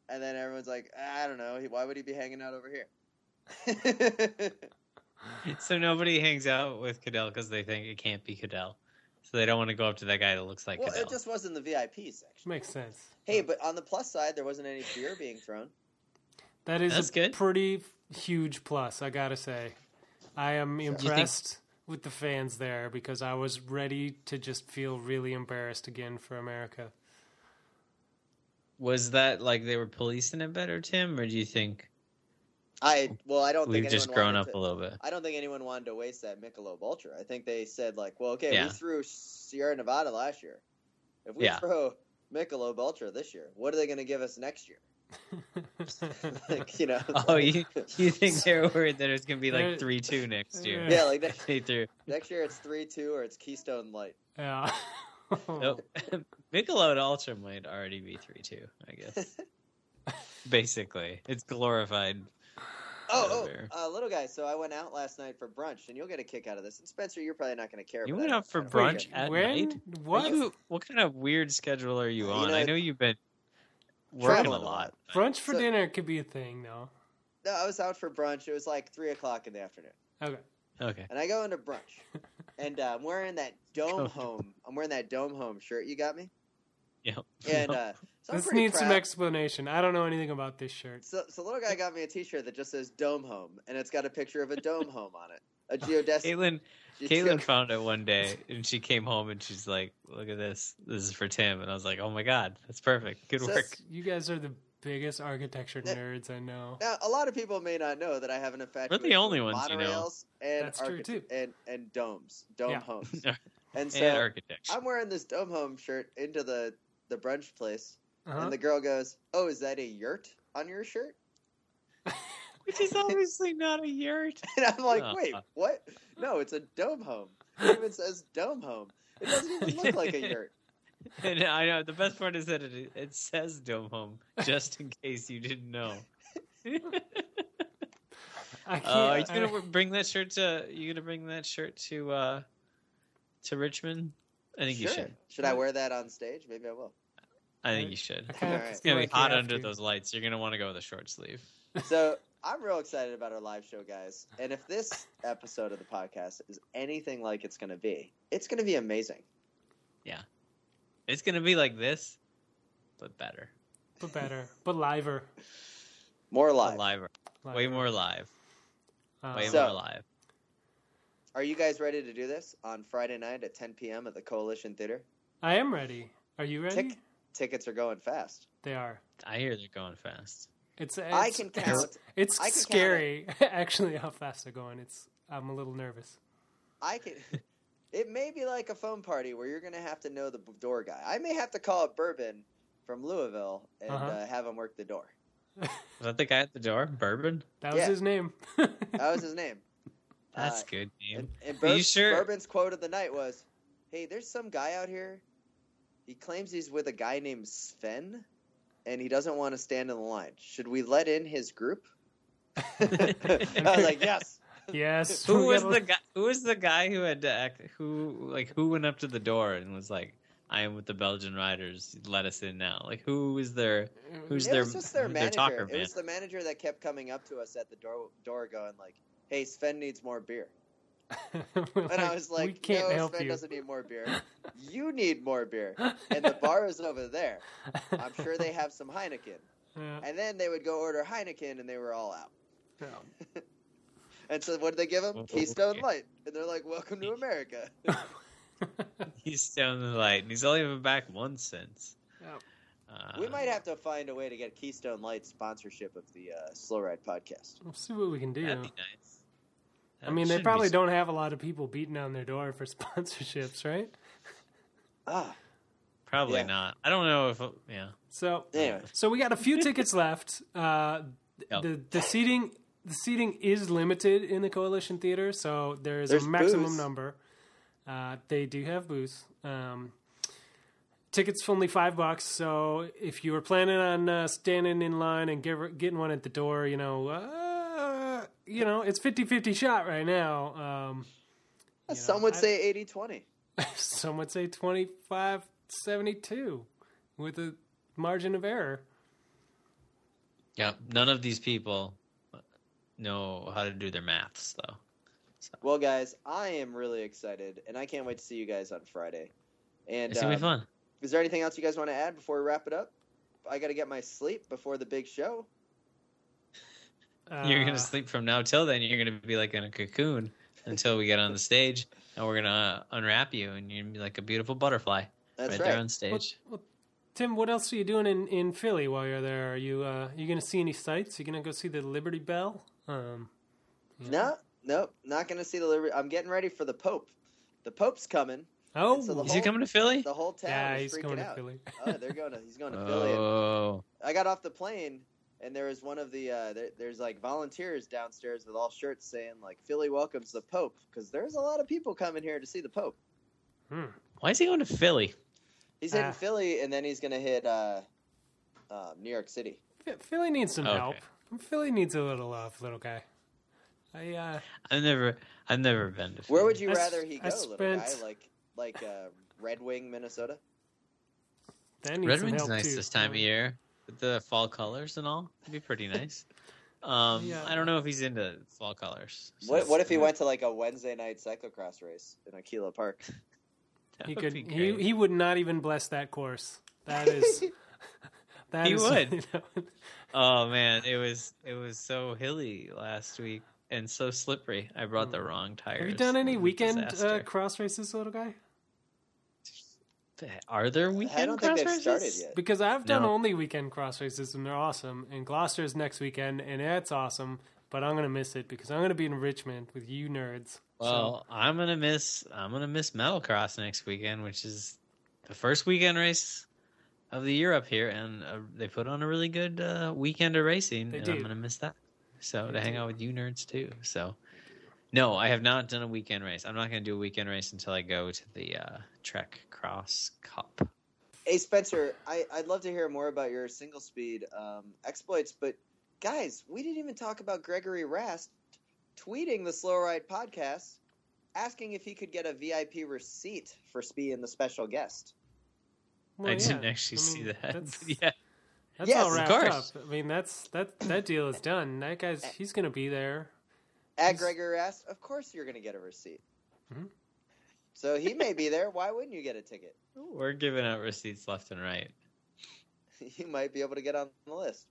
B: And then everyone's like i don't know. Why would he be hanging out over here?
D: So nobody hangs out with Cadel because they think it can't be Cadel, so they don't want to go up to that guy that looks like
B: well,
D: Cadel.
B: it just wasn't the VIP section.
C: Makes sense.
B: Hey, but on the plus side, there wasn't any beer being thrown.
C: That is
D: That's
C: a
D: good.
C: pretty huge plus, I gotta say. I am
D: think-
C: impressed with the fans there because I was ready to just feel really embarrassed again for America.
D: Was that like they were policing it better, Tim, or do you think
B: I well, I don't
D: we've
B: think
D: just grown up
B: to,
D: a little bit?
B: I don't think anyone wanted to waste that Michelob Ultra. I think they said like, well, okay,
D: Yeah.
B: we threw Sierra Nevada last year. If we
D: Yeah.
B: throw Michelob Ultra this year, what are they going to give us next year? like, you know.
D: Oh, you you think they're worried that it's gonna be like three two next year?
B: yeah, like next,
D: They threw
B: next year it's three two or it's Keystone Light.
C: yeah.
D: nope. Oh, Michelob Ultra might already be three two. I guess basically it's glorified.
B: Oh, oh, uh, little guy. So I went out last night for brunch, and you'll get a kick out of this. And Spencer, you're probably not going to care.
D: You
B: but
D: went out for brunch
B: care.
D: at
C: when?
D: night.
C: What?
D: You, what kind of weird schedule are you
B: You
D: on?
B: know,
D: I know you've been working a lot.
B: lot.
D: but-
C: Brunch for
B: So-
C: dinner could be a thing, though.
B: No, I was out for brunch. It was like three o'clock in the afternoon.
C: Okay.
D: Okay.
B: And I go into brunch, and uh, I'm wearing that dome home. I'm wearing that dome home shirt you got me,
D: Yeah.
B: and uh, so
C: this
B: pretty
C: needs some explanation. I don't know anything about this shirt.
B: So, so little guy got me a T-shirt that just says "Dome Home" and it's got a picture of a dome home on it. A geodesic.
D: Caitlin,
B: geo-
D: Caitlin found it one day, and she came home and she's like, "Look at this. This is for Tim." And I was like, "Oh my god, that's perfect. Good
B: So-
D: work."
C: You guys are the biggest architecture
B: Yeah.
C: nerds I know.
B: Now, a lot of people may not know that I have an infatuation.
D: We're the only
B: with
D: ones you know.
B: and
C: That's true, too.
B: and and domes, dome
C: Yeah.
B: homes.
D: and
B: And so
D: architecture.
B: I'm wearing this dome home shirt into the the brunch place,
C: Uh-huh.
B: and the girl goes, "Oh, is that a yurt on your shirt?"
D: Which is obviously not a yurt.
B: And I'm like,
D: Uh.
B: "Wait, what? No, it's a dome home. It even says dome home. It doesn't even look like a yurt."
D: And I know the best part is that it it says dome home, just in case you didn't know.
C: I can't.
D: Uh, are you gonna bring that shirt to? You gonna bring that shirt to uh to Richmond? I think
B: sure.
D: you should.
B: Should I wear that on stage? Maybe I will.
D: I think you should.
C: I kinda
D: It's gonna be hot under
C: to.
D: those lights. You're gonna want to go with a short sleeve.
B: So I'm real excited about our live show, guys. And if this episode of the podcast is anything like it's going to be, it's going to be amazing.
D: Yeah, it's gonna be like this, but better,
C: but better, but liver.
B: More
D: live.
B: live.
C: liver.
D: way more live,
C: Uh,
D: way
B: So-
D: more live.
B: Are you guys ready to do this on Friday night at 10 p.m. at the Coalition Theater?
C: I am ready. Are you ready?
B: Tick. Tickets are going fast.
C: They are.
D: I hear they're going fast.
C: It's, it's
B: I can count.
C: It's,
B: I can count
C: scary, actually, how fast they're going. It's. I'm a little nervous.
B: I can. It may be like a phone party where you're going to have to know the door guy. I may have to call up Bourbon from Louisville and
C: Uh-huh.
B: uh, have him work the door.
D: Was that the guy at the door? Bourbon?
C: That was
B: Yeah.
C: his name.
B: That was his name.
D: That's
B: Uh,
D: good name.
B: And, and
D: Are you
B: Bur-
D: sure?
B: Bourbon's quote of the night was, "Hey, there's some guy out here. He claims he's with a guy named Sven, and he doesn't want to stand in the line. Should we let in his group?" I was like, "Yes."
C: yes.
D: Who was the guy? Who was the guy who had to act? Who like who went up to the door and was like, "I am with the Belgian Riders. Let us in now." Like who was their who's
B: it
D: their
B: was just their
D: their
B: manager.
D: talker
B: it
D: man?
B: was the manager that kept coming up to us at the door, door going like, "Hey, Sven needs more beer."
C: We're
B: And I was like,
C: we can't
B: "No,
C: help
B: Sven
C: you.
B: doesn't need more beer. You need more beer." And the bar is over there. I'm sure they have some Heineken.
C: Yeah.
B: And then they would go order Heineken, and they were all out.
C: Yeah.
B: And so what did they give him?
D: Oh,
B: Keystone. Light. And they're like, "Welcome to America."
D: He's down the light, and he's only been back once since.
C: Yep.
D: Uh,
B: we might have to find a way to get Keystone Light sponsorship of the uh, Slow Ride podcast.
C: We'll see what we can do.
D: That'd be nice.
C: I mean, they probably don't have a lot of people beating on their door for sponsorships, right?
B: Ah,
D: Probably
B: Yeah.
D: not. I don't know if yeah.
C: So,
B: anyway.
C: so we got a few tickets left. Uh,
D: Yep.
C: the the seating the seating is limited in the Coalition Theater, so there is
B: There's
C: a maximum
B: booze.
C: number. Uh, they do have booths. Um, tickets for only five bucks. So if you were planning on uh, standing in line and get, getting one at the door, you know, uh, you know, it's 50-50 shot right now. Um, you
B: Some
C: know,
B: would
C: I-
B: say 80-20.
C: some would say 25-72 with a margin of error.
D: Yeah, none of these people know how to do their maths though.
B: Well, guys, I am really excited, and I can't wait to see you guys on Friday. And
D: It's gonna be
B: um,
D: fun.
B: is there anything else you guys want to add before we wrap it up? I got to get my sleep before the big show.
D: You're
C: Uh,
D: gonna sleep from now till then. You're gonna be like in a cocoon until we get on the stage, and we're gonna unwrap you, and you're gonna be like a beautiful butterfly
B: That's
D: right,
B: right.
D: there on stage.
C: well, Tim, what else are you doing in, in Philly while you're there? Are you uh, you going to see any sights? Are You going to go see the Liberty Bell? Um, you?
B: No, no, not going to see the Liberty. I'm getting ready for the Pope. The Pope's coming.
C: Oh,
B: so the
D: Is he coming to Philly?
B: The whole town
C: yeah,
B: is
C: he's
B: freaking
C: going to
B: out.
C: Philly.
B: oh, they're going to. He's going to Philly.
D: Oh,
B: I got off the plane, and there was one of the uh, there, there's like volunteers downstairs with all shirts saying like Philly welcomes the Pope because there's a lot of people coming here to see the Pope.
C: Hmm.
D: why is he going to Philly?
B: He's hitting
C: Ah.
B: Philly, and then he's going to hit uh, uh, New York City.
C: Philly needs some
D: Okay.
C: help. Philly needs a little love, little guy. I uh,
D: I've never, I've never been to. Philly.
B: Where would you
C: I s-
B: rather he
C: I
B: go, little guy? Like like uh, Red Wing, Minnesota.
C: that
D: Red
C: some
D: Wing's nice
C: too.
D: this time of year with the fall colors and all. It'd be pretty nice. Um,
C: Yeah.
D: I don't know if he's into fall colors. so
B: What what if he went to like a Wednesday night cyclocross race in Aquila Park?
C: He
D: would
C: could. He he would not even bless that course. That is. that
D: He
C: is-
D: would.
C: you know,
D: Oh man, it was it was so hilly last week and so slippery. I brought the wrong tires.
C: Hmm. have you done any
D: It was a
C: weekend uh, cross races, little guy?
D: Are there weekend
B: I don't think
D: cross
B: they've
D: races?
B: started yet.
C: Because I've done
D: No.
C: only weekend cross races and they're awesome. And Gloucester's next weekend and that's awesome. But I'm gonna miss it because I'm gonna be in Richmond with you nerds.
D: Well, I'm gonna miss I'm gonna miss Metal Cross next weekend, which is the first weekend race of the year up here, and uh, they put on a really good uh, weekend of racing,
C: They
D: and
C: do.
D: I'm gonna miss that. So
C: They
D: to hang out with you nerds too. So no, I have not done a weekend race. I'm not gonna do a weekend race until I go to the uh, Trek Cross Cup.
B: Hey Spencer, I, I'd love to hear more about your single speed um, exploits, but guys, we didn't even talk about Gregory Rast tweeting the Slow Ride podcast, asking if he could get a VIP receipt for Spee and the special guest.
C: Well,
D: I didn't actually
C: I
D: see
C: mean,
D: that.
C: That's,
D: yeah,
C: that's
B: Yes,
C: all
B: of
C: wrapped
D: course.
C: up. I mean, that's that that deal is done. That guy's he's gonna be there.
B: At
C: He's-
B: Gregory Rast, of course you're going to get a receipt.
C: Mhm.
B: So he may be there. Why wouldn't you get a ticket?
D: we're giving out receipts left and right.
B: You might be able to get on the list.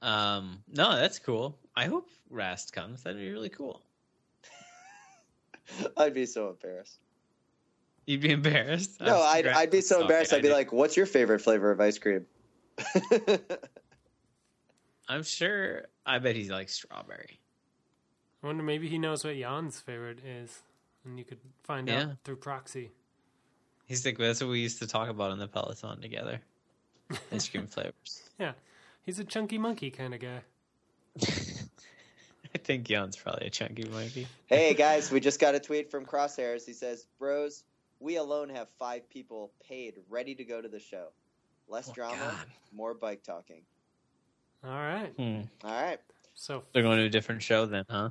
D: Um, no, that's cool. I hope Rast comes. That'd be really cool.
B: I'd be so embarrassed.
D: You'd be embarrassed.
B: No,
D: I'm
B: I'd, I'd be so
D: Okay,
B: embarrassed.
D: I
B: I'd be like, "What's your favorite flavor of ice cream?"
D: I'm sure. I bet he's like strawberry.
C: I wonder maybe he knows what Jan's favorite is, and you could find
D: Yeah.
C: out through proxy.
D: He's like, that's what we used to talk about in the Peloton together. Ice cream flavors.
C: Yeah, he's a chunky monkey kind of guy.
D: I think Jan's probably a chunky monkey.
B: Hey guys, we just got a tweet from Crosshairs. He says, "Bros, we alone have five people paid, ready to go to the show. Less
D: Oh,
B: drama,
D: God.
B: more bike talking.
C: All right,
D: Hmm.
B: All right,
C: so
D: They're going to a different show then, huh?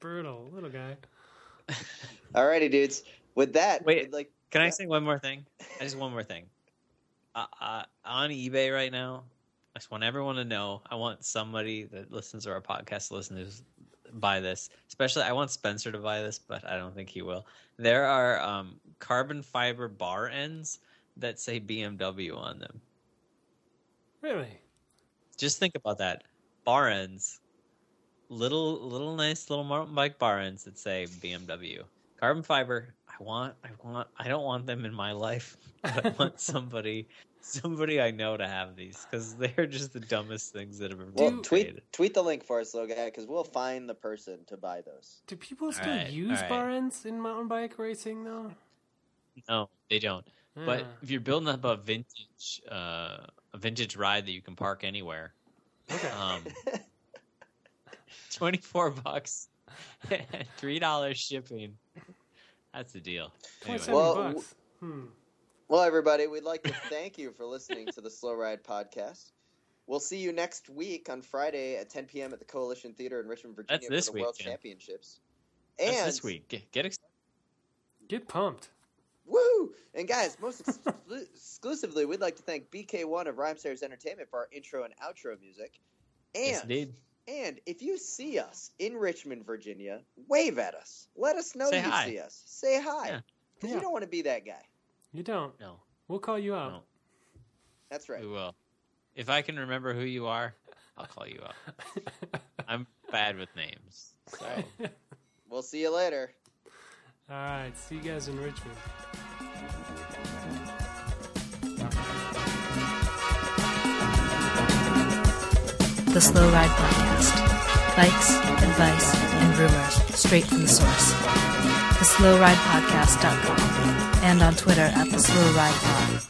C: Brutal little guy.
B: all righty, dudes. With that,
D: Wait,
B: like
D: Can I say one more thing? I just one more thing. Uh, uh, on eBay right now, I just want everyone to know. I want somebody that listens to our podcast to listen to buy this. Especially, I want Spencer to buy this, but I don't think he will. There are um, carbon fiber bar ends that say BMW on them.
C: Really?
D: Just think about that. Bar ends, little little nice little mountain bike bar ends that say BMW. Carbon fiber. I want. I want. I don't want them in my life. But I want somebody, somebody I know to have these because they're just the dumbest things that have ever
B: well,
D: been
B: tweet
D: created.
B: tweet the link for us, little guy, because we'll find the person to buy those.
C: Do people still
D: right,
C: use
D: all right.
C: bar ends in mountain bike racing though?
D: No, they don't. But if you're building up a vintage, uh, a vintage ride that you can park anywhere,
C: okay.
D: um, twenty four bucks, three dollars shipping. That's the deal. Anyway.
B: Well,
C: bucks. Hmm.
B: Well, everybody, we'd like to thank you for listening to the Slow Ride podcast. We'll see you next week on Friday at 10 p.m. at the Coalition Theater in Richmond, Virginia
D: That's this
B: for the
D: week,
B: World
D: Jim.
B: Championships.
D: That's
B: And
D: this week. Get, get excited.
C: Get pumped.
B: Woo! And guys, most exclu- exclusively, we'd like to thank BK1 of Rhymesayers Entertainment for our intro and outro music. And
D: Yes, indeed.
B: And if you see us in Richmond, Virginia, wave at us. Let us know
D: Say
B: you
D: hi.
B: see us. Say hi.
D: Yeah.
B: Because
C: Yeah.
B: you don't want to be that guy.
C: You don't.
D: No,
C: We'll call you out.
D: no,
B: That's right.
D: we will. If I can remember who you are, I'll call you up. I'm bad with names. So.
B: We'll see you later.
C: All right. See you guys in Richmond.
A: The Slow Ride Podcast. Bikes, advice, and rumors straight from the source. TheSlowRidePodcast.com and on Twitter at The Slow Ride Pod.